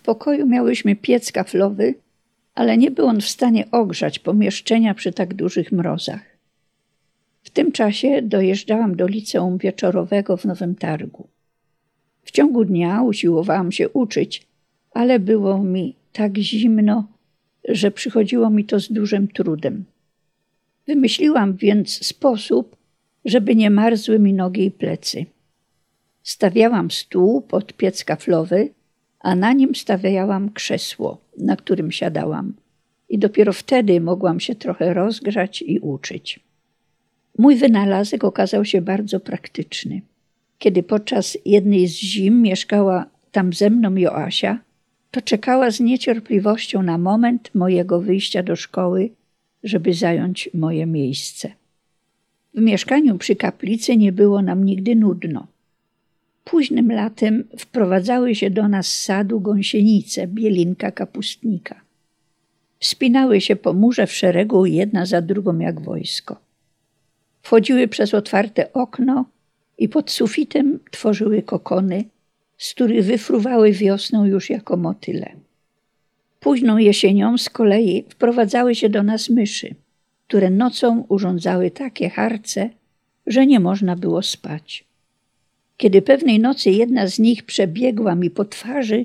pokoju miałyśmy piec kaflowy, ale nie był on w stanie ogrzać pomieszczenia przy tak dużych mrozach. W tym czasie dojeżdżałam do liceum wieczorowego w Nowym Targu. W ciągu dnia usiłowałam się uczyć, ale było mi tak zimno, że przychodziło mi to z dużym trudem. Wymyśliłam więc sposób, żeby nie marzły mi nogi i plecy. Stawiałam stół pod piec kaflowy, a na nim stawiałam krzesło, na którym siadałam. I dopiero wtedy mogłam się trochę rozgrzać i uczyć. Mój wynalazek okazał się bardzo praktyczny. Kiedy podczas jednej z zim mieszkała tam ze mną Joasia, to czekała z niecierpliwością na moment mojego wyjścia do szkoły, żeby zająć moje miejsce. W mieszkaniu przy kaplicy nie było nam nigdy nudno. Późnym latem wprowadzały się do nas z sadu gąsienice, bielinka kapustnika. Wspinały się po murze w szeregu jedna za drugą jak wojsko. Wchodziły przez otwarte okno i pod sufitem tworzyły kokony, z których wyfruwały wiosną już jako motyle. Późną jesienią z kolei wprowadzały się do nas myszy, które nocą urządzały takie harce, że nie można było spać. Kiedy pewnej nocy jedna z nich przebiegła mi po twarzy,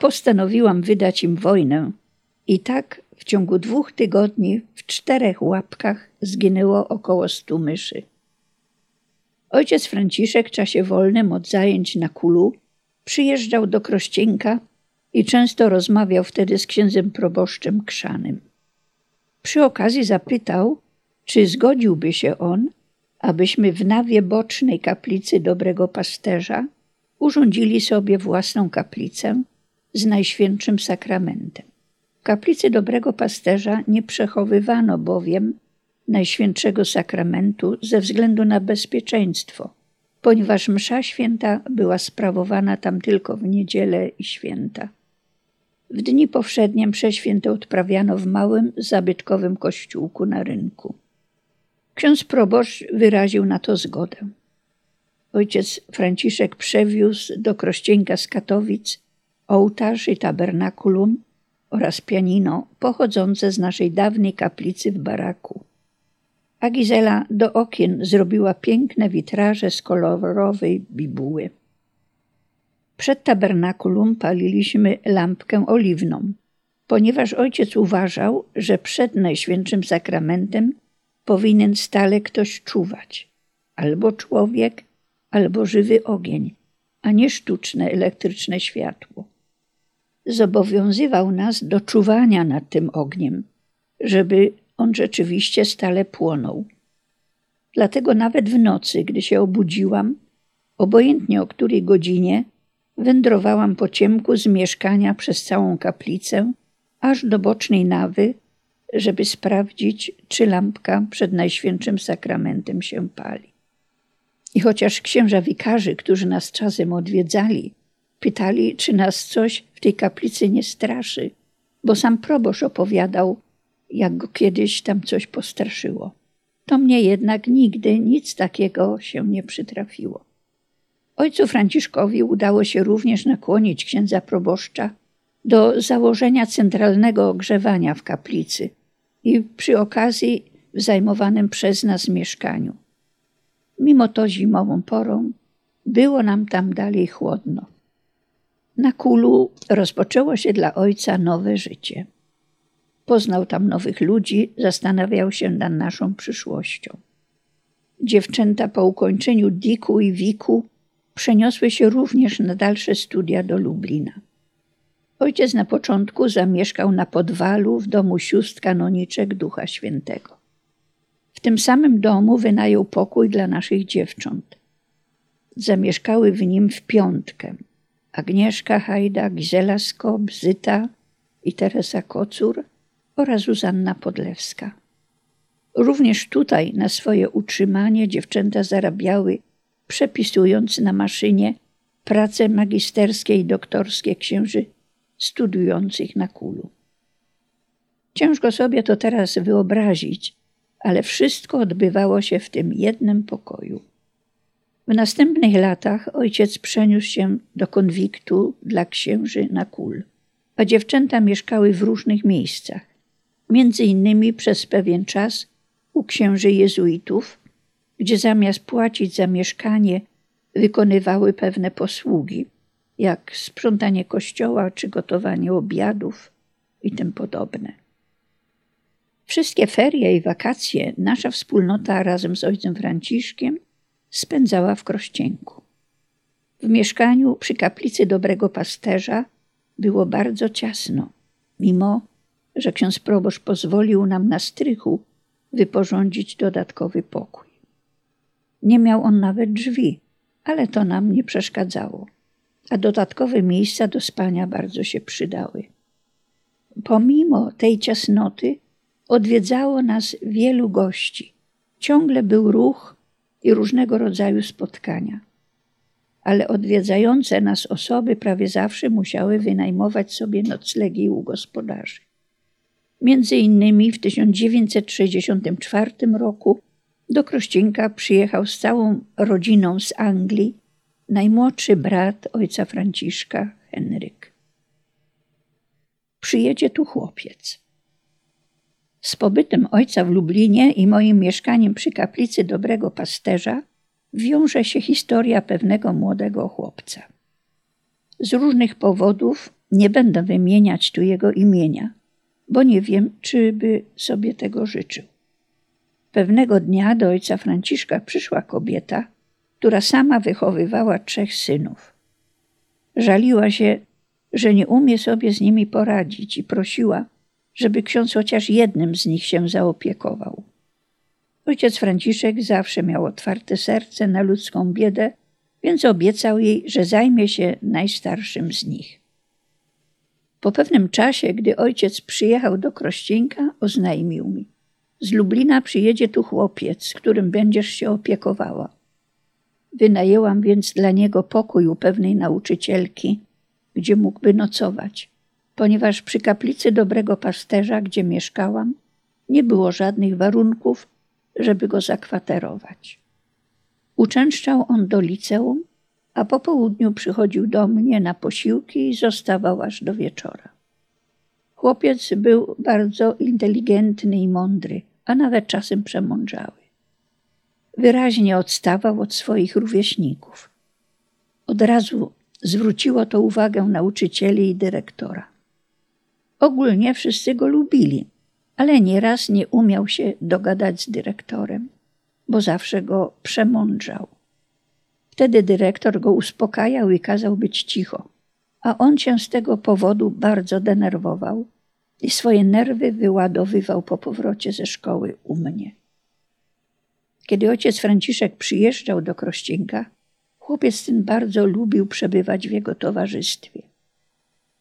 postanowiłam wydać im wojnę. I tak w ciągu dwóch tygodni w czterech łapkach zginęło około stu myszy. Ojciec Franciszek w czasie wolnym od zajęć na kulu przyjeżdżał do Krościenka i często rozmawiał wtedy z księdzem proboszczem Krzanym. Przy okazji zapytał, czy zgodziłby się on, abyśmy w nawie bocznej kaplicy Dobrego Pasterza urządzili sobie własną kaplicę z Najświętszym Sakramentem. W kaplicy Dobrego Pasterza nie przechowywano bowiem Najświętszego Sakramentu ze względu na bezpieczeństwo, ponieważ msza święta była sprawowana tam tylko w niedzielę i święta. W dni powszednie msze święte odprawiano w małym, zabytkowym kościółku na rynku. Ksiądz proboszcz wyraził na to zgodę. Ojciec Franciszek przewiózł do Krościenka z Katowic ołtarz i tabernakulum oraz pianino pochodzące z naszej dawnej kaplicy w baraku. A Gizela do okien zrobiła piękne witraże z kolorowej bibuły. Przed tabernakulum paliliśmy lampkę oliwną, ponieważ ojciec uważał, że przed Najświętszym Sakramentem powinien stale ktoś czuwać. Albo człowiek, albo żywy ogień, a nie sztuczne elektryczne światło. Zobowiązywał nas do czuwania nad tym ogniem, żeby on rzeczywiście stale płonął. Dlatego nawet w nocy, gdy się obudziłam, obojętnie o której godzinie, wędrowałam po ciemku z mieszkania przez całą kaplicę, aż do bocznej nawy, żeby sprawdzić, czy lampka przed Najświętszym Sakramentem się pali. I chociaż księża wikarzy, którzy nas czasem odwiedzali, pytali, czy nas coś w tej kaplicy nie straszy, bo sam proboszcz opowiadał, jak go kiedyś tam coś postraszyło. To mnie jednak nigdy nic takiego się nie przytrafiło. Ojcu Franciszkowi udało się również nakłonić księdza proboszcza do założenia centralnego ogrzewania w kaplicy i przy okazji w zajmowanym przez nas mieszkaniu. Mimo to zimową porą było nam tam dalej chłodno. Na kulu rozpoczęło się dla ojca nowe życie. Poznał tam nowych ludzi, zastanawiał się nad naszą przyszłością. Dziewczęta po ukończeniu Diku i Wiku przeniosły się również na dalsze studia do Lublina. Ojciec na początku zamieszkał na podwalu w domu sióstr kanoniczek Ducha Świętego. W tym samym domu wynajął pokój dla naszych dziewcząt. Zamieszkały w nim w piątkę Agnieszka Hajda, Gizela Skop, Zyta i Teresa Kocur oraz Zuzanna Podlewska. Również tutaj na swoje utrzymanie dziewczęta zarabiały przepisując na maszynie prace magisterskie i doktorskie księży studiujących na kulu. Ciężko sobie to teraz wyobrazić, ale wszystko odbywało się w tym jednym pokoju. W następnych latach ojciec przeniósł się do konwiktu dla księży na kul. a dziewczęta mieszkały w różnych miejscach. Między innymi przez pewien czas u księży jezuitów, gdzie zamiast płacić za mieszkanie, wykonywały pewne posługi, jak sprzątanie kościoła czy gotowanie obiadów i tym podobne. Wszystkie ferie i wakacje nasza wspólnota razem z ojcem Franciszkiem spędzała w Krościenku. W mieszkaniu przy kaplicy Dobrego Pasterza było bardzo ciasno, mimo że ksiądz proboszcz pozwolił nam na strychu wyporządzić dodatkowy pokój. Nie miał on nawet drzwi, ale to nam nie przeszkadzało, a dodatkowe miejsca do spania bardzo się przydały. Pomimo tej ciasnoty odwiedzało nas wielu gości. Ciągle był ruch i różnego rodzaju spotkania. Ale odwiedzające nas osoby prawie zawsze musiały wynajmować sobie noclegi u gospodarzy. Między innymi w 1964 roku do Krościnka przyjechał z całą rodziną z Anglii najmłodszy brat ojca Franciszka, Henryk. Przyjedzie tu chłopiec. Z pobytem ojca w Lublinie i moim mieszkaniem przy kaplicy Dobrego Pasterza wiąże się historia pewnego młodego chłopca. Z różnych powodów nie będę wymieniać tu jego imienia, bo nie wiem, czy by sobie tego życzył. Pewnego dnia do ojca Franciszka przyszła kobieta, która sama wychowywała trzech synów. Żaliła się, że nie umie sobie z nimi poradzić i prosiła, żeby ksiądz chociaż jednym z nich się zaopiekował. Ojciec Franciszek zawsze miał otwarte serce na ludzką biedę, więc obiecał jej, że zajmie się najstarszym z nich. Po pewnym czasie, gdy ojciec przyjechał do Krościnka, oznajmił mi: Z Lublina przyjedzie tu chłopiec, którym będziesz się opiekowała. Wynajęłam więc dla niego pokój u pewnej nauczycielki, gdzie mógłby nocować, ponieważ przy kaplicy dobrego pasterza, gdzie mieszkałam, nie było żadnych warunków, żeby go zakwaterować. Uczęszczał on do liceum, a po południu przychodził do mnie na posiłki i zostawał aż do wieczora. Chłopiec był bardzo inteligentny i mądry, a nawet czasem przemądrzały. Wyraźnie odstawał od swoich rówieśników. Od razu zwróciło to uwagę nauczycieli i dyrektora. Ogólnie wszyscy go lubili, ale nieraz nie umiał się dogadać z dyrektorem, bo zawsze go przemądrzał. Wtedy dyrektor go uspokajał i kazał być cicho, a on się z tego powodu bardzo denerwował i swoje nerwy wyładowywał po powrocie ze szkoły u mnie. Kiedy ojciec Franciszek przyjeżdżał do Krościnka, chłopiec ten bardzo lubił przebywać w jego towarzystwie.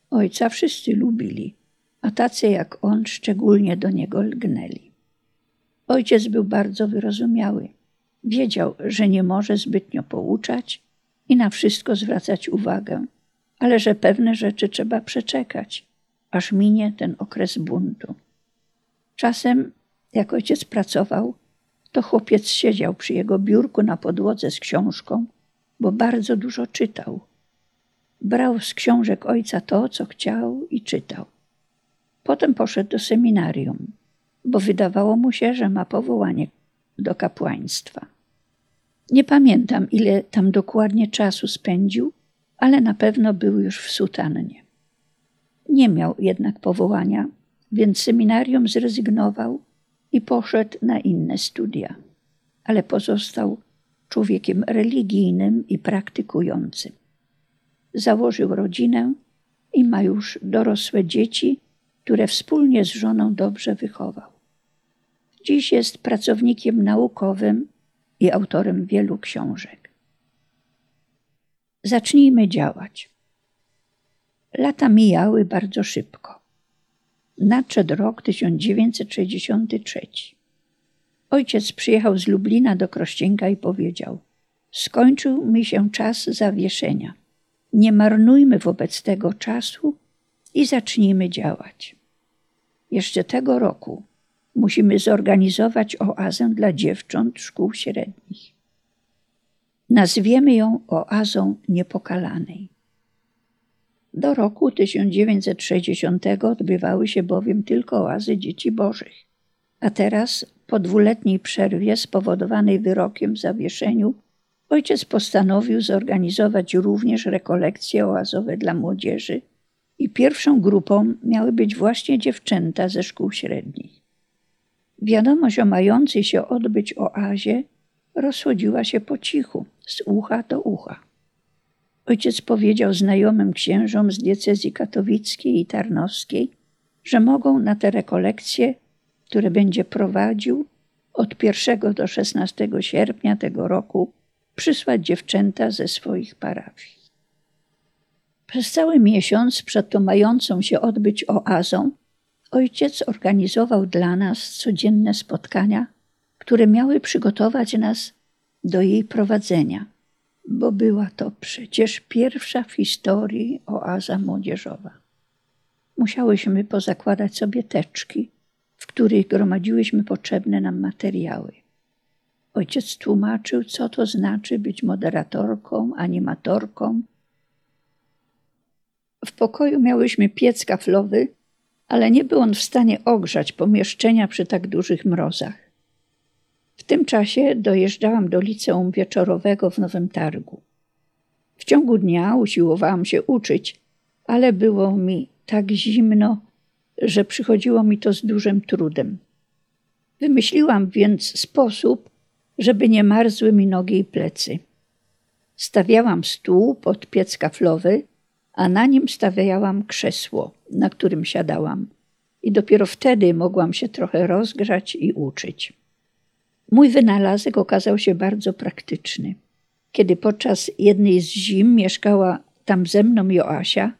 Ojca wszyscy lubili, a tacy jak on szczególnie do niego lgnęli. Ojciec był bardzo wyrozumiały. Wiedział, że nie może zbytnio pouczać i na wszystko zwracać uwagę, ale że pewne rzeczy trzeba przeczekać, aż minie ten okres buntu. Czasem, jak ojciec pracował, to chłopiec siedział przy jego biurku na podłodze z książką, bo bardzo dużo czytał. Brał z książek ojca to, co chciał i czytał. Potem poszedł do seminarium, bo wydawało mu się, że ma powołanie do kapłaństwa. Nie pamiętam, ile tam dokładnie czasu spędził, ale na pewno był już w sutannie. Nie miał jednak powołania, więc seminarium zrezygnował i poszedł na inne studia, ale pozostał człowiekiem religijnym i praktykującym. Założył rodzinę i ma już dorosłe dzieci, które wspólnie z żoną dobrze wychował. Dziś jest pracownikiem naukowym i autorem wielu książek. Zacznijmy działać. Lata mijały bardzo szybko. Nadszedł rok 1963. Ojciec przyjechał z Lublina do Krościenka i powiedział: Skończył mi się czas zawieszenia. Nie marnujmy wobec tego czasu i zacznijmy działać. Jeszcze tego roku musimy zorganizować oazę dla dziewcząt szkół średnich. Nazwiemy ją oazą niepokalanej. Do roku 1960 odbywały się bowiem tylko oazy dzieci bożych, a teraz, po dwuletniej przerwie spowodowanej wyrokiem w zawieszeniu, ojciec postanowił zorganizować również rekolekcje oazowe dla młodzieży i pierwszą grupą miały być właśnie dziewczęta ze szkół średnich. Wiadomość o mającej się odbyć oazie rozchodziła się po cichu, z ucha do ucha. Ojciec powiedział znajomym księżom z diecezji katowickiej i tarnowskiej, że mogą na te rekolekcje, które będzie prowadził od 1 do 16 sierpnia tego roku, przysłać dziewczęta ze swoich parafii. Przez cały miesiąc przed tą mającą się odbyć oazą, ojciec organizował dla nas codzienne spotkania, które miały przygotować nas do jej prowadzenia, bo była to przecież pierwsza w historii oaza młodzieżowa. Musiałyśmy pozakładać sobie teczki, w których gromadziłyśmy potrzebne nam materiały. Ojciec tłumaczył, co to znaczy być moderatorką, animatorką. W pokoju miałyśmy piec kaflowy, ale nie był on w stanie ogrzać pomieszczenia przy tak dużych mrozach. W tym czasie dojeżdżałam do liceum wieczorowego w Nowym Targu. W ciągu dnia usiłowałam się uczyć, ale było mi tak zimno, że przychodziło mi to z dużym trudem. Wymyśliłam więc sposób, żeby nie marzły mi nogi i plecy. Stawiałam stół pod piec kaflowy, a na nim stawiałam krzesło, na którym siadałam. I dopiero wtedy mogłam się trochę rozgrzać i uczyć. Mój wynalazek okazał się bardzo praktyczny. Kiedy podczas jednej z zim mieszkała tam ze mną Joasia,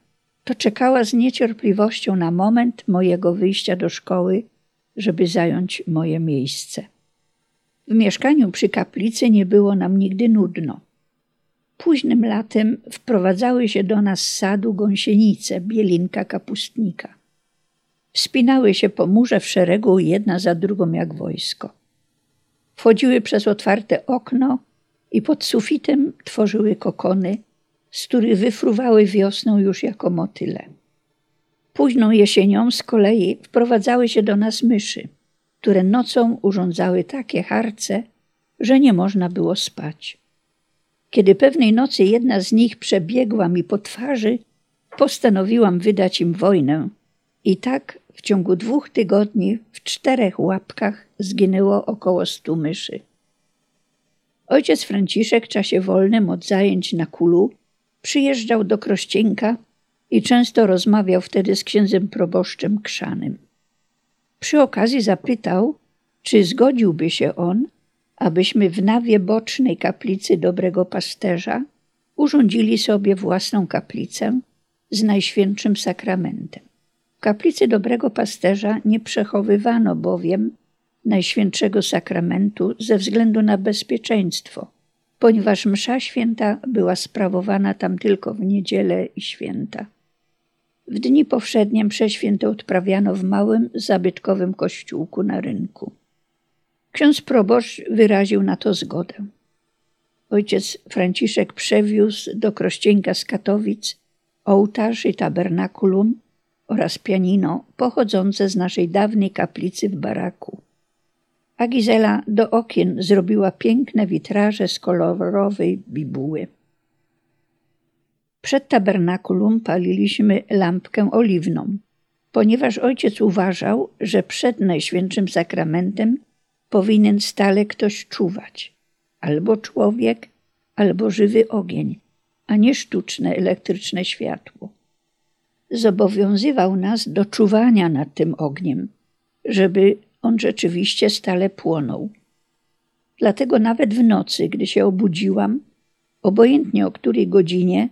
to czekała z niecierpliwością na moment mojego wyjścia do szkoły, żeby zająć moje miejsce. W mieszkaniu przy kaplicy nie było nam nigdy nudno. Późnym latem wprowadzały się do nas z sadu gąsienice, bielinka kapustnika. Wspinały się po murze w szeregu jedna za drugą jak wojsko. Wchodziły przez otwarte okno i pod sufitem tworzyły kokony, z których wyfruwały wiosną już jako motyle. Późną jesienią z kolei wprowadzały się do nas myszy, które nocą urządzały takie harce, że nie można było spać. Kiedy pewnej nocy jedna z nich przebiegła mi po twarzy, postanowiłam wydać im wojnę. I tak w ciągu dwóch tygodni w czterech łapkach zginęło około stu myszy. Ojciec Franciszek w czasie wolnym od zajęć na kulu przyjeżdżał do Krościenka i często rozmawiał wtedy z księdzem proboszczem Krzanym. Przy okazji zapytał, czy zgodziłby się on, abyśmy w nawie bocznej kaplicy Dobrego Pasterza urządzili sobie własną kaplicę z Najświętszym Sakramentem. Kaplicy Dobrego Pasterza nie przechowywano bowiem Najświętszego Sakramentu ze względu na bezpieczeństwo, ponieważ msza święta była sprawowana tam tylko w niedzielę i święta. W dni powszednie msze święte odprawiano w małym, zabytkowym kościółku na rynku. Ksiądz proboszcz wyraził na to zgodę. Ojciec Franciszek przewiózł do Krościenka z Katowic ołtarz i tabernakulum oraz pianino pochodzące z naszej dawnej kaplicy w baraku. A Gizela do okien zrobiła piękne witraże z kolorowej bibuły. Przed tabernakulum paliliśmy lampkę oliwną, ponieważ ojciec uważał, że przed Najświętszym Sakramentem powinien stale ktoś czuwać. Albo człowiek, albo żywy ogień, a nie sztuczne elektryczne światło. Zobowiązywał nas do czuwania nad tym ogniem, żeby on rzeczywiście stale płonął. Dlatego nawet w nocy, gdy się obudziłam, obojętnie o której godzinie,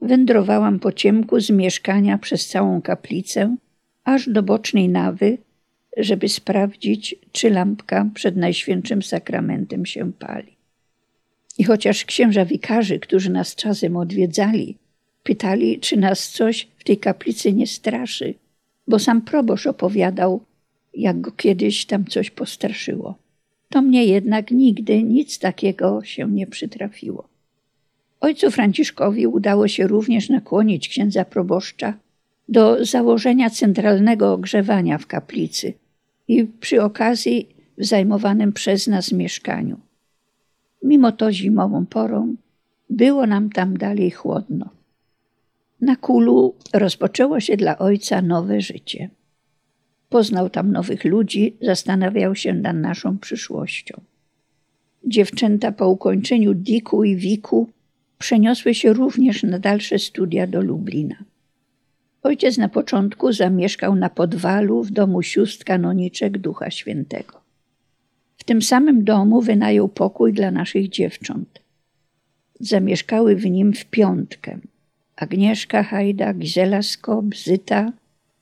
wędrowałam po ciemku z mieszkania przez całą kaplicę, aż do bocznej nawy, żeby sprawdzić, czy lampka przed Najświętszym Sakramentem się pali. I chociaż księża wikarzy, którzy nas czasem odwiedzali, pytali, czy nas coś w tej kaplicy nie straszy, bo sam proboszcz opowiadał, jak go kiedyś tam coś postraszyło. To mnie jednak nigdy nic takiego się nie przytrafiło. Ojcu Franciszkowi udało się również nakłonić księdza proboszcza do założenia centralnego ogrzewania w kaplicy i przy okazji w zajmowanym przez nas mieszkaniu. Mimo to zimową porą było nam tam dalej chłodno. Na kulu rozpoczęło się dla ojca nowe życie. Poznał tam nowych ludzi, zastanawiał się nad naszą przyszłością. Dziewczęta po ukończeniu Diku i Wiku przeniosły się również na dalsze studia do Lublina. Ojciec na początku zamieszkał na podwalu w domu sióstr kanoniczek Ducha Świętego. W tym samym domu wynajął pokój dla naszych dziewcząt. Zamieszkały w nim w piątkę Agnieszka Hajda, Gizela Skop, Zyta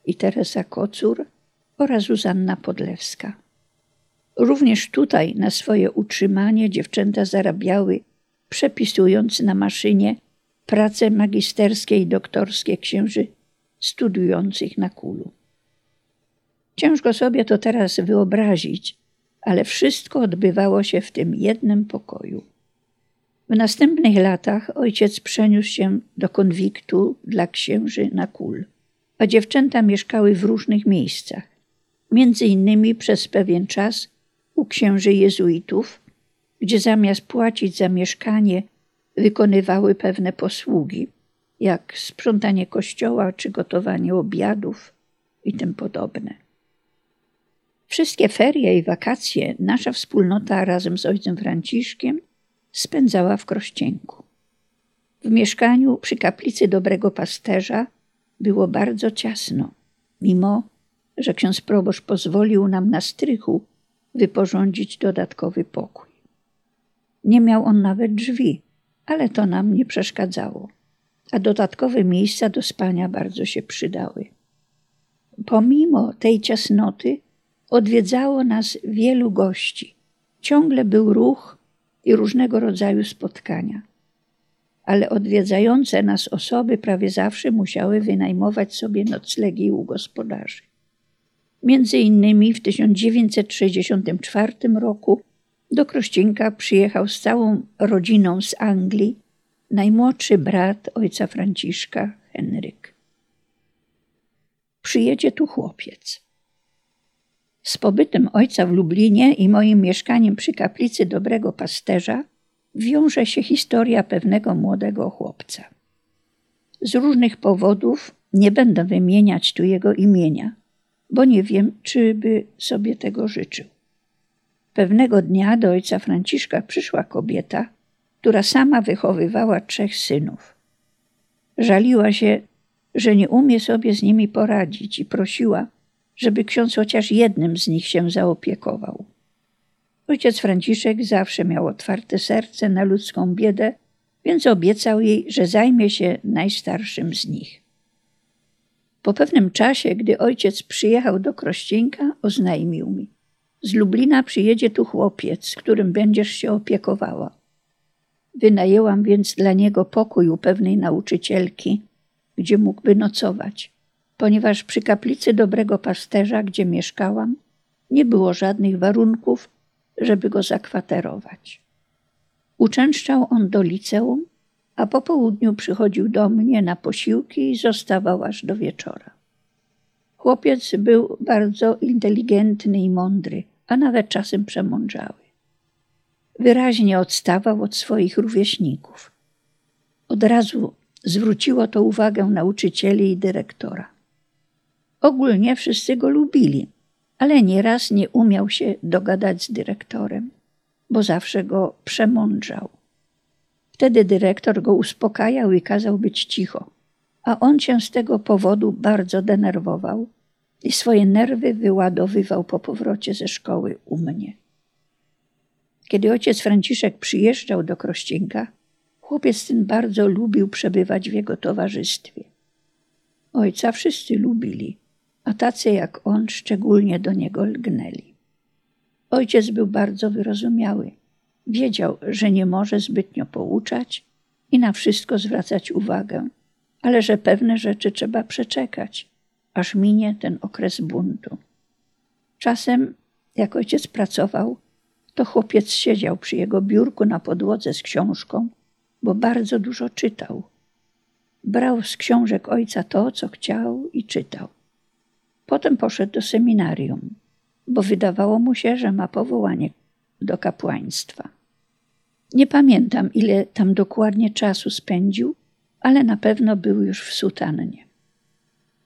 i Teresa Kocur oraz Zuzanna Podlewska. Również tutaj na swoje utrzymanie dziewczęta zarabiały, przepisując na maszynie prace magisterskie i doktorskie księży studiujących na kulu. Ciężko sobie to teraz wyobrazić, ale wszystko odbywało się w tym jednym pokoju. W następnych latach ojciec przeniósł się do konwiktu dla księży na kul, a dziewczęta mieszkały w różnych miejscach, między innymi przez pewien czas u księży jezuitów, gdzie zamiast płacić za mieszkanie, wykonywały pewne posługi, jak sprzątanie kościoła czy gotowanie obiadów i tym podobne. Wszystkie ferie i wakacje nasza wspólnota razem z ojcem Franciszkiem spędzała w Krościenku. W mieszkaniu przy kaplicy Dobrego Pasterza było bardzo ciasno, mimo że ksiądz proboszcz pozwolił nam na strychu wyporządzić dodatkowy pokój. Nie miał on nawet drzwi, ale to nam nie przeszkadzało, a dodatkowe miejsca do spania bardzo się przydały. Pomimo tej ciasnoty odwiedzało nas wielu gości. Ciągle był ruch i różnego rodzaju spotkania. Ale odwiedzające nas osoby prawie zawsze musiały wynajmować sobie noclegi u gospodarzy. Między innymi w 1964 roku do Krościnka przyjechał z całą rodziną z Anglii najmłodszy brat ojca Franciszka, Henryk. Przyjedzie tu chłopiec. Z pobytem ojca w Lublinie i moim mieszkaniem przy kaplicy Dobrego Pasterza wiąże się historia pewnego młodego chłopca. Z różnych powodów nie będę wymieniać tu jego imienia, bo nie wiem, czy by sobie tego życzył. Pewnego dnia do ojca Franciszka przyszła kobieta, która sama wychowywała trzech synów. Żaliła się, że nie umie sobie z nimi poradzić i prosiła, żeby ksiądz chociaż jednym z nich się zaopiekował. Ojciec Franciszek zawsze miał otwarte serce na ludzką biedę, więc obiecał jej, że zajmie się najstarszym z nich. Po pewnym czasie, gdy ojciec przyjechał do Krościnka, oznajmił mi: Z Lublina przyjedzie tu chłopiec, którym będziesz się opiekowała. Wynajęłam więc dla niego pokój u pewnej nauczycielki, gdzie mógłby nocować ponieważ przy kaplicy Dobrego Pasterza, gdzie mieszkałam, nie było żadnych warunków, żeby go zakwaterować. Uczęszczał on do liceum, a po południu przychodził do mnie na posiłki i zostawał aż do wieczora. Chłopiec był bardzo inteligentny i mądry, a nawet czasem przemądrzały. Wyraźnie odstawał od swoich rówieśników. Od razu zwróciło to uwagę nauczycieli i dyrektora. Ogólnie wszyscy go lubili, ale nieraz nie umiał się dogadać z dyrektorem, bo zawsze go przemądrzał. Wtedy dyrektor go uspokajał i kazał być cicho, a on się z tego powodu bardzo denerwował i swoje nerwy wyładowywał po powrocie ze szkoły u mnie. Kiedy ojciec Franciszek przyjeżdżał do Krościnka, chłopiec ten bardzo lubił przebywać w jego towarzystwie. Ojca wszyscy lubili, a tacy jak on szczególnie do niego lgnęli. Ojciec był bardzo wyrozumiały. Wiedział, że nie może zbytnio pouczać i na wszystko zwracać uwagę, ale że pewne rzeczy trzeba przeczekać, aż minie ten okres buntu. Czasem, jak ojciec pracował, to chłopiec siedział przy jego biurku na podłodze z książką bo bardzo dużo czytał. Brał z książek ojca to, co chciał i czytał. Potem poszedł do seminarium, bo wydawało mu się, że ma powołanie do kapłaństwa. Nie pamiętam, ile tam dokładnie czasu spędził, ale na pewno był już w sutannie.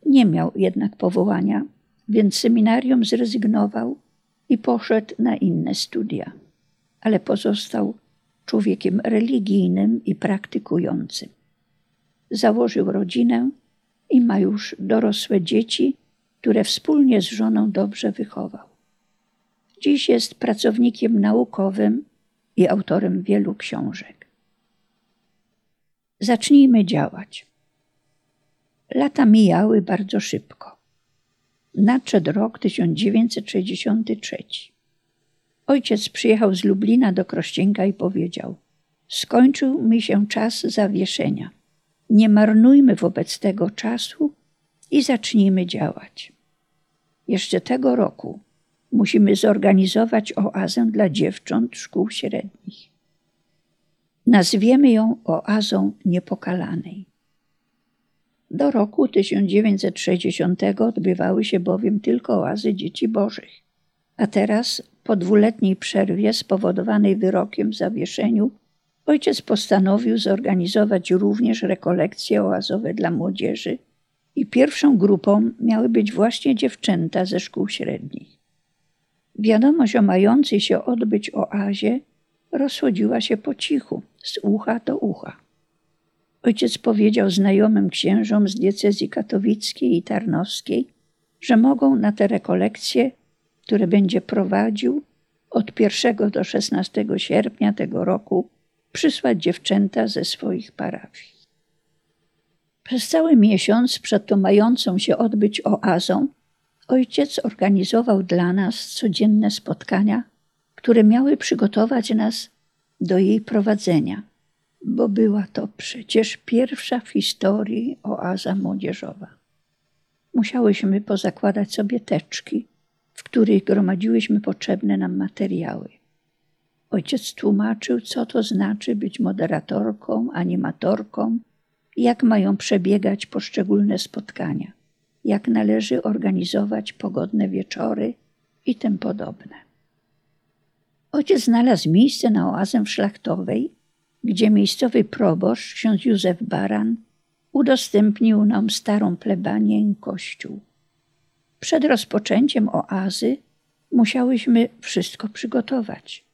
Nie miał jednak powołania, więc seminarium zrezygnował i poszedł na inne studia, ale pozostał człowiekiem religijnym i praktykującym. Założył rodzinę i ma już dorosłe dzieci, które wspólnie z żoną dobrze wychował. Dziś jest pracownikiem naukowym i autorem wielu książek. Zacznijmy działać. Lata mijały bardzo szybko. Nadszedł rok 1963. Ojciec przyjechał z Lublina do Krościenka i powiedział: Skończył mi się czas zawieszenia. Nie marnujmy wobec tego czasu i zacznijmy działać. Jeszcze tego roku musimy zorganizować oazę dla dziewcząt szkół średnich. Nazwiemy ją oazą niepokalanej. Do roku 1960 odbywały się bowiem tylko oazy dzieci bożych, a teraz, po dwuletniej przerwie spowodowanej wyrokiem w zawieszeniu, ojciec postanowił zorganizować również rekolekcje oazowe dla młodzieży i pierwszą grupą miały być właśnie dziewczęta ze szkół średnich. Wiadomość o mającej się odbyć oazie rozchodziła się po cichu, z ucha do ucha. Ojciec powiedział znajomym księżom z diecezji katowickiej i tarnowskiej, że mogą na te rekolekcje, które będzie prowadził od 1 do 16 sierpnia tego roku, przysłać dziewczęta ze swoich parafii. Przez cały miesiąc przed tą mającą się odbyć oazą Ojciec organizował dla nas codzienne spotkania, które miały przygotować nas do jej prowadzenia, bo była to przecież pierwsza w historii oaza młodzieżowa. Musiałyśmy pozakładać sobie teczki, w których gromadziłyśmy potrzebne nam materiały. Ojciec tłumaczył, co to znaczy być moderatorką, animatorką, jak mają przebiegać poszczególne spotkania jak należy organizować pogodne wieczory i tym podobne. Ojciec znalazł miejsce na oazę w Szlachtowej, gdzie miejscowy proboszcz, ksiądz Józef Baran, udostępnił nam starą plebanię kościół. Przed rozpoczęciem oazy musiałyśmy wszystko przygotować.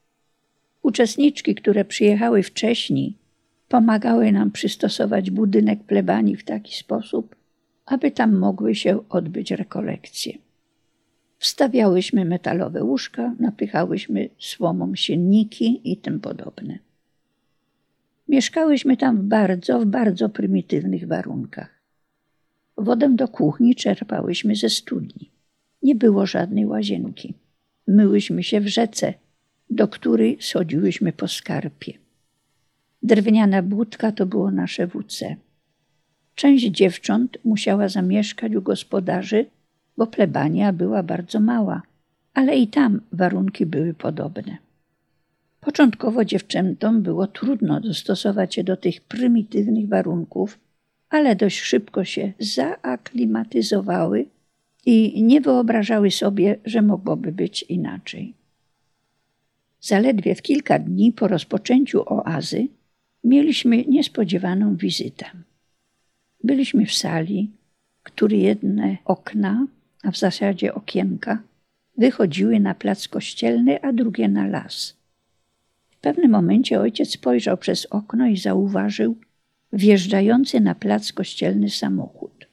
Uczestniczki, które przyjechały wcześniej, pomagały nam przystosować budynek plebanii w taki sposób, aby tam mogły się odbyć rekolekcje. Wstawiałyśmy metalowe łóżka, napychałyśmy słomą sienniki i tym podobne. Mieszkałyśmy tam w bardzo, w bardzo prymitywnych warunkach. Wodę do kuchni czerpałyśmy ze studni. Nie było żadnej łazienki. Myłyśmy się w rzece, do której schodziłyśmy po skarpie. Drewniana budka to było nasze WC. Część dziewcząt musiała zamieszkać u gospodarzy, bo plebania była bardzo mała, ale i tam warunki były podobne. Początkowo dziewczętom było trudno dostosować się do tych prymitywnych warunków, ale dość szybko się zaaklimatyzowały i nie wyobrażały sobie, że mogłoby być inaczej. Zaledwie w kilka dni po rozpoczęciu oazy mieliśmy niespodziewaną wizytę. Byliśmy w sali, której jedne okna, a w zasadzie okienka, wychodziły na plac kościelny, a drugie na las. W pewnym momencie ojciec spojrzał przez okno i zauważył wjeżdżający na plac kościelny samochód.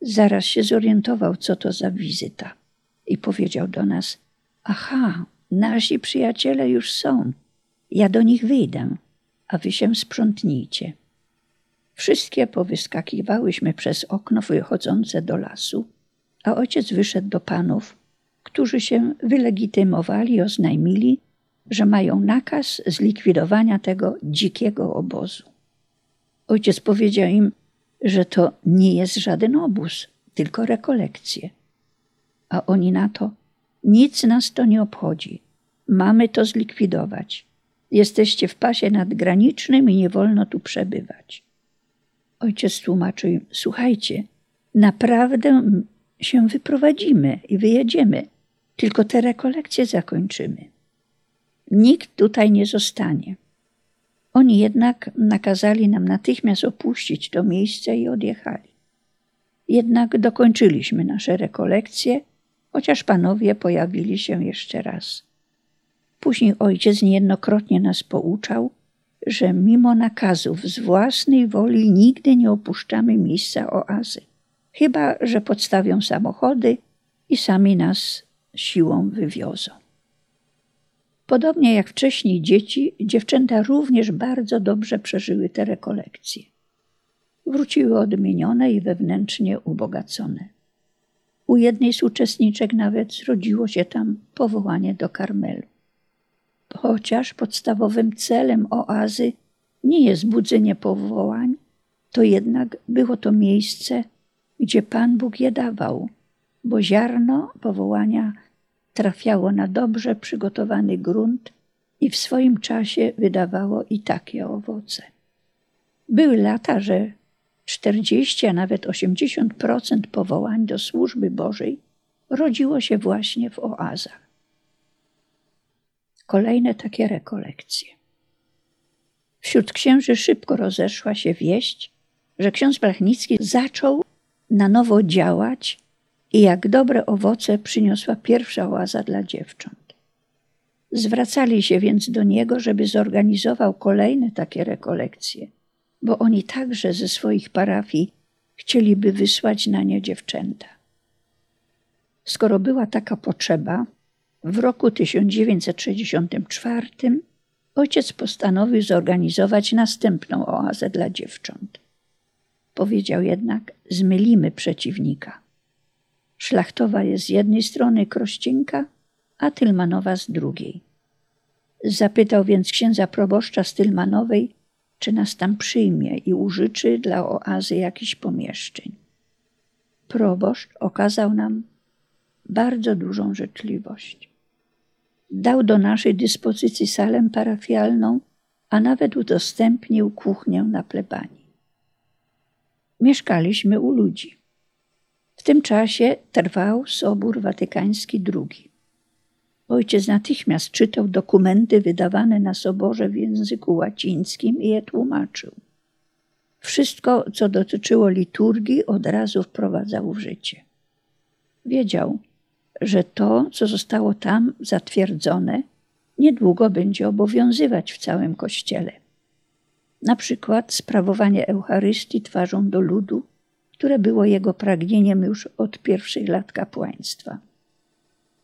Zaraz się zorientował, co to za wizyta i powiedział do nas: Aha, nasi przyjaciele już są. Ja do nich wyjdę, a wy się sprzątnijcie. Wszystkie powyskakiwałyśmy przez okno wychodzące do lasu, a ojciec wyszedł do panów, którzy się wylegitymowali i oznajmili, że mają nakaz zlikwidowania tego dzikiego obozu. Ojciec powiedział im, że to nie jest żaden obóz, tylko rekolekcje. A oni na to, nic nas to nie obchodzi, mamy to zlikwidować. Jesteście w pasie nadgranicznym i nie wolno tu przebywać. Ojciec tłumaczył im, słuchajcie, naprawdę się wyprowadzimy i wyjedziemy, tylko te rekolekcje zakończymy. Nikt tutaj nie zostanie. Oni jednak nakazali nam natychmiast opuścić to miejsce i odjechali. Jednak dokończyliśmy nasze rekolekcje, chociaż panowie pojawili się jeszcze raz. Później ojciec niejednokrotnie nas pouczał, że mimo nakazów z własnej woli nigdy nie opuszczamy miejsca oazy, chyba że podstawią samochody i sami nas siłą wywiozą. Podobnie jak wcześniej dzieci, dziewczęta również bardzo dobrze przeżyły te rekolekcje. Wróciły odmienione i wewnętrznie ubogacone. U jednej z uczestniczek nawet zrodziło się tam powołanie do Karmelu. Chociaż podstawowym celem oazy nie jest budzenie powołań, to jednak było to miejsce, gdzie Pan Bóg je dawał, bo ziarno powołania trafiało na dobrze przygotowany grunt i w swoim czasie wydawało i takie owoce. Były lata, że 40, a nawet 80% powołań do służby Bożej rodziło się właśnie w oazach. Kolejne takie rekolekcje. Wśród księży szybko rozeszła się wieść, że ksiądz Blachnicki zaczął na nowo działać i jak dobre owoce przyniosła pierwsza oaza dla dziewcząt. Zwracali się więc do niego, żeby zorganizował kolejne takie rekolekcje, bo oni także ze swoich parafii chcieliby wysłać na nie dziewczęta. Skoro była taka potrzeba, w roku 1964 ojciec postanowił zorganizować następną oazę dla dziewcząt. Powiedział jednak: Zmylimy przeciwnika. Szlachtowa jest z jednej strony Krościnka, a Tylmanowa z drugiej. Zapytał więc księdza proboszcza z Tylmanowej, czy nas tam przyjmie i użyczy dla oazy jakichś pomieszczeń. Proboszcz okazał nam bardzo dużą życzliwość. Dał do naszej dyspozycji salę parafialną, a nawet udostępnił kuchnię na plebanii. Mieszkaliśmy u ludzi. W tym czasie trwał Sobór Watykański II. Ojciec natychmiast czytał dokumenty wydawane na soborze w języku łacińskim i je tłumaczył. Wszystko, co dotyczyło liturgii, od razu wprowadzał w życie. Wiedział, że to, co zostało tam zatwierdzone, niedługo będzie obowiązywać w całym Kościele. Na przykład sprawowanie Eucharystii twarzą do ludu, które było jego pragnieniem już od pierwszych lat kapłaństwa.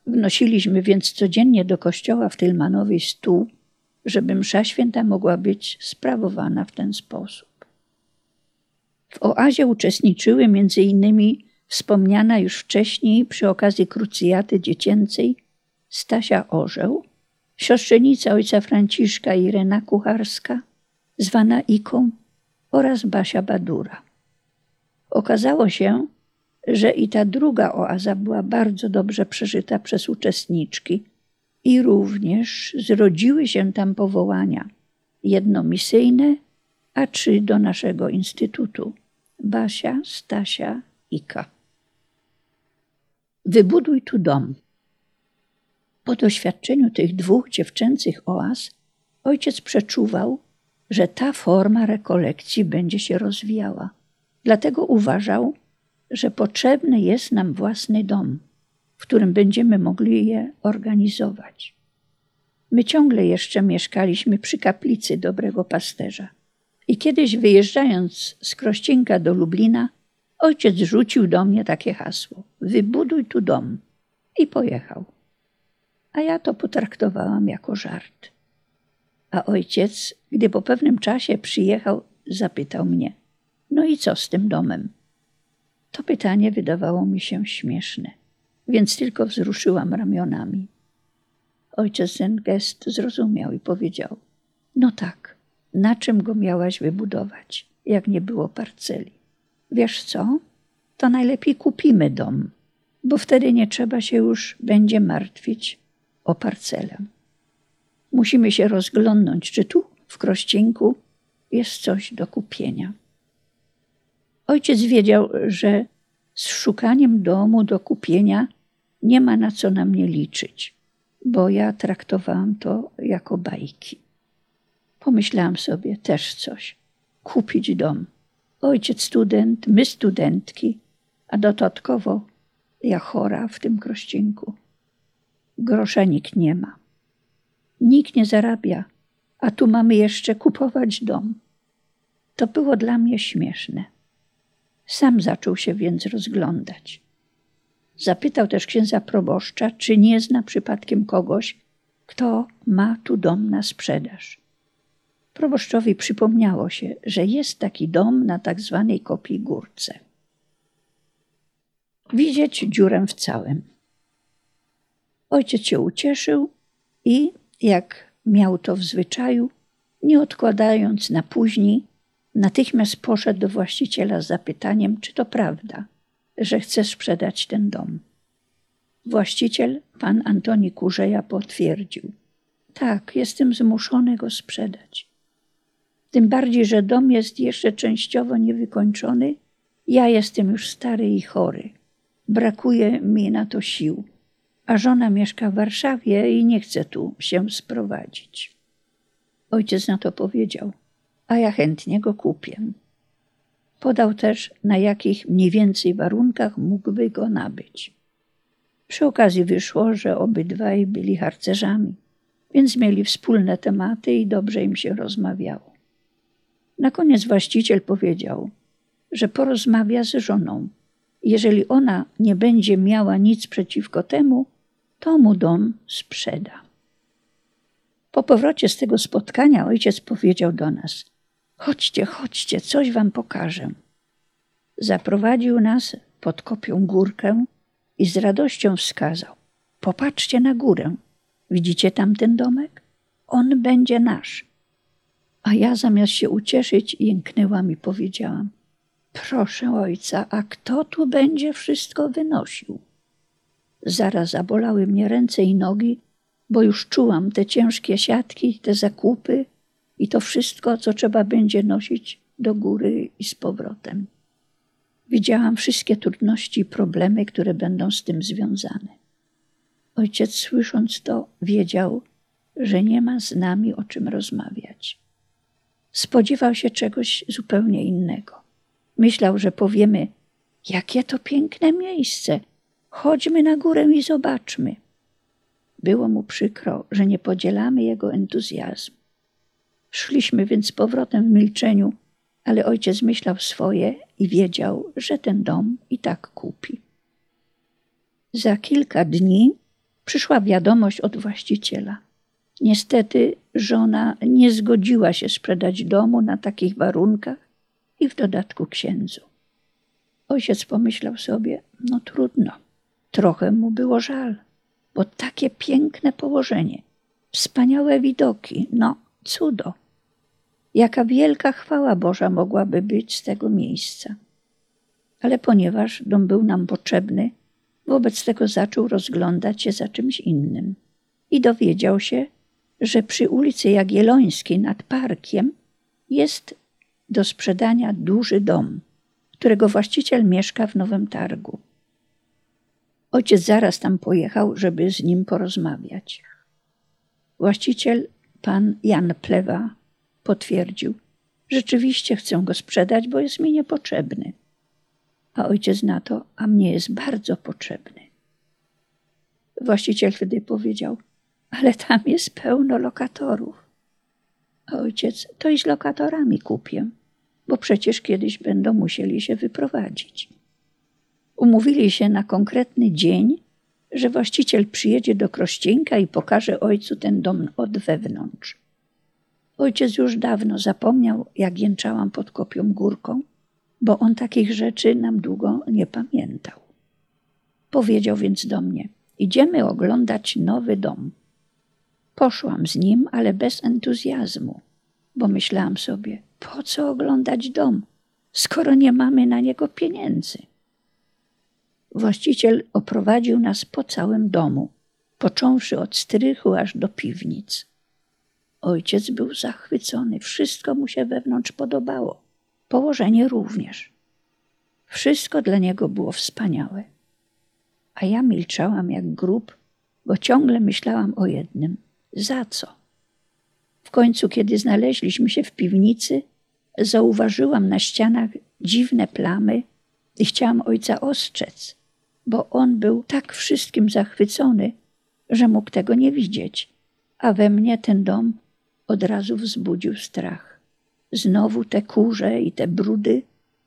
Wnosiliśmy więc codziennie do kościoła w Tylmanowej stół, żeby msza święta mogła być sprawowana w ten sposób. W oazie uczestniczyły innymi wspomniana już wcześniej przy okazji krucjaty dziecięcej Stasia Orzeł, siostrzenica ojca Franciszka Irena Kucharska, zwana Iką oraz Basia Badura. Okazało się, że i ta druga oaza była bardzo dobrze przeżyta przez uczestniczki i również zrodziły się tam powołania, jedno misyjne, a trzy do naszego instytutu. Basia, Stasia, Ika. Wybuduj tu dom. Po doświadczeniu tych dwóch dziewczęcych oaz, ojciec przeczuwał, że ta forma rekolekcji będzie się rozwijała. Dlatego uważał, że potrzebny jest nam własny dom, w którym będziemy mogli je organizować. My ciągle jeszcze mieszkaliśmy przy kaplicy Dobrego Pasterza. I kiedyś wyjeżdżając z Krościnka do Lublina, ojciec rzucił do mnie takie hasło: Wybuduj tu dom. I pojechał. A ja to potraktowałam jako żart. A ojciec, gdy po pewnym czasie przyjechał, zapytał mnie: No i co z tym domem? To pytanie wydawało mi się śmieszne, więc tylko wzruszyłam ramionami. Ojciec ten gest zrozumiał i powiedział: No tak, na czym go miałaś wybudować, jak nie było parceli? Wiesz co? To najlepiej kupimy dom, bo wtedy nie trzeba się już będzie martwić o parcelę. Musimy się rozglądnąć, czy tu, w Krościńku, jest coś do kupienia. Ojciec wiedział, że z szukaniem domu do kupienia nie ma na co na mnie liczyć, bo ja traktowałam to jako bajki. Pomyślałam sobie też coś. Kupić dom. Ojciec student, my studentki, a dodatkowo ja chora w tym krościńku. Grosza nikt nie ma. Nikt nie zarabia, a tu mamy jeszcze kupować dom. To było dla mnie śmieszne. Sam zaczął się więc rozglądać. Zapytał też księdza proboszcza, czy nie zna przypadkiem kogoś, kto ma tu dom na sprzedaż. Proboszczowi przypomniało się, że jest taki dom na tak zwanej kopii górce. Widzieć dziurę w całym. Ojciec się ucieszył i, jak miał to w zwyczaju, nie odkładając na później, natychmiast poszedł do właściciela z zapytaniem, czy to prawda, że chce sprzedać ten dom. Właściciel, pan Antoni Kurzeja, potwierdził: Tak, jestem zmuszony go sprzedać. Tym bardziej, że dom jest jeszcze częściowo niewykończony. Ja jestem już stary i chory. Brakuje mi na to sił, a żona mieszka w Warszawie i nie chce tu się sprowadzić. Ojciec na to powiedział, a ja chętnie go kupię. Podał też, na jakich mniej więcej warunkach mógłby go nabyć. Przy okazji wyszło, że obydwaj byli harcerzami, więc mieli wspólne tematy i dobrze im się rozmawiało. Na koniec właściciel powiedział, że porozmawia z żoną. Jeżeli ona nie będzie miała nic przeciwko temu, to mu dom sprzeda. Po powrocie z tego spotkania ojciec powiedział do nas: Chodźcie, chodźcie, coś wam pokażę. Zaprowadził nas pod kopią górkę i z radością wskazał: Popatrzcie na górę. Widzicie tam ten domek? On będzie nasz. A ja zamiast się ucieszyć, jęknęłam i powiedziałam: Proszę ojca, a kto tu będzie wszystko wynosił? Zaraz zabolały mnie ręce i nogi, bo już czułam te ciężkie siatki, te zakupy i to wszystko, co trzeba będzie nosić do góry i z powrotem. Widziałam wszystkie trudności i problemy, które będą z tym związane. Ojciec, słysząc to, wiedział, że nie ma z nami o czym rozmawiać spodziewał się czegoś zupełnie innego. Myślał, że powiemy: Jakie to piękne miejsce! Chodźmy na górę i zobaczmy. Było mu przykro, że nie podzielamy jego entuzjazmu. Szliśmy więc z powrotem w milczeniu, ale ojciec myślał swoje i wiedział, że ten dom i tak kupi. Za kilka dni przyszła wiadomość od właściciela. Niestety żona nie zgodziła się sprzedać domu na takich warunkach i w dodatku księdzu. Ojciec pomyślał sobie, no trudno, trochę mu było żal, bo takie piękne położenie, wspaniałe widoki, no cudo. Jaka wielka chwała Boża mogłaby być z tego miejsca. Ale ponieważ dom był nam potrzebny, wobec tego zaczął rozglądać się za czymś innym i dowiedział się, że przy ulicy Jagiellońskiej nad parkiem jest do sprzedania duży dom, którego właściciel mieszka w Nowym Targu. Ojciec zaraz tam pojechał, żeby z nim porozmawiać. Właściciel, pan Jan Plewa, potwierdził, rzeczywiście chcę go sprzedać, bo jest mi niepotrzebny. A ojciec na to, a mnie jest bardzo potrzebny. Właściciel wtedy powiedział, ale tam jest pełno lokatorów. Ojciec, to i z lokatorami kupię, bo przecież kiedyś będą musieli się wyprowadzić. Umówili się na konkretny dzień, że właściciel przyjedzie do Krościenka i pokaże ojcu ten dom od wewnątrz. Ojciec już dawno zapomniał, jak jęczałam pod kopią górką, bo on takich rzeczy nam długo nie pamiętał. Powiedział więc do mnie: Idziemy oglądać nowy dom. Poszłam z nim, ale bez entuzjazmu, bo myślałam sobie, po co oglądać dom, skoro nie mamy na niego pieniędzy. Właściciel oprowadził nas po całym domu, począwszy od strychu aż do piwnic. Ojciec był zachwycony, wszystko mu się wewnątrz podobało, położenie również. Wszystko dla niego było wspaniałe. A ja milczałam jak grób, bo ciągle myślałam o jednym: za co? W końcu, kiedy znaleźliśmy się w piwnicy, zauważyłam na ścianach dziwne plamy i chciałam ojca ostrzec, bo on był tak wszystkim zachwycony, że mógł tego nie widzieć, a we mnie ten dom od razu wzbudził strach. Znowu te kurze i te brudy,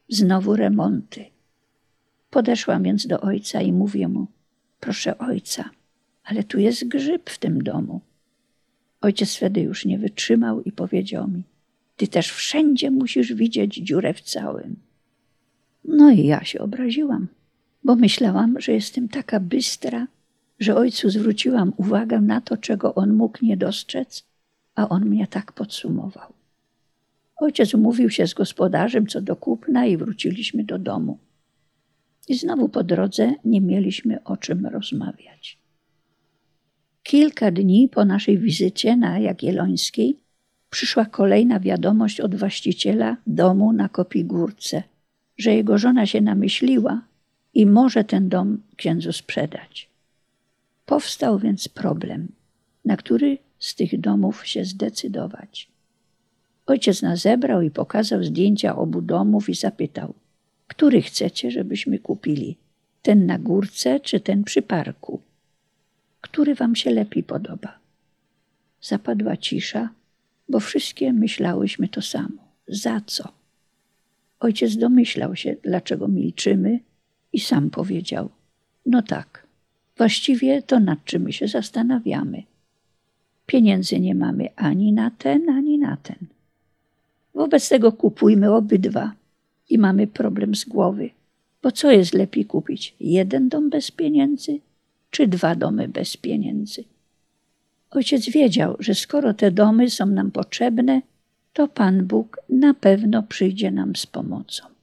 znowu remonty. Podeszłam więc do ojca i mówię mu: Proszę ojca, ale tu jest grzyb w tym domu. Ojciec wtedy już nie wytrzymał i powiedział mi: Ty też wszędzie musisz widzieć dziurę w całym. No i ja się obraziłam, bo myślałam, że jestem taka bystra, że ojcu zwróciłam uwagę na to, czego on mógł nie dostrzec, a on mnie tak podsumował. Ojciec umówił się z gospodarzem co do kupna i wróciliśmy do domu. I znowu po drodze nie mieliśmy o czym rozmawiać. Kilka dni po naszej wizycie na Jagiellońskiej przyszła kolejna wiadomość od właściciela domu na Kopigórce, że jego żona się namyśliła i może ten dom księdzu sprzedać. Powstał więc problem, na który z tych domów się zdecydować. Ojciec nas zebrał i pokazał zdjęcia obu domów i zapytał, który chcecie, żebyśmy kupili? Ten na górce czy ten przy parku? Który wam się lepiej podoba? Zapadła cisza, bo wszystkie myślałyśmy to samo. Za co? Ojciec domyślał się, dlaczego milczymy i sam powiedział: No tak, właściwie to nad czym się zastanawiamy. Pieniędzy nie mamy ani na ten, ani na ten. Wobec tego kupujmy obydwa i mamy problem z głowy. Bo co jest lepiej kupić? Jeden dom bez pieniędzy, czy dwa domy bez pieniędzy? Ojciec wiedział, że skoro te domy są nam potrzebne, to Pan Bóg na pewno przyjdzie nam z pomocą.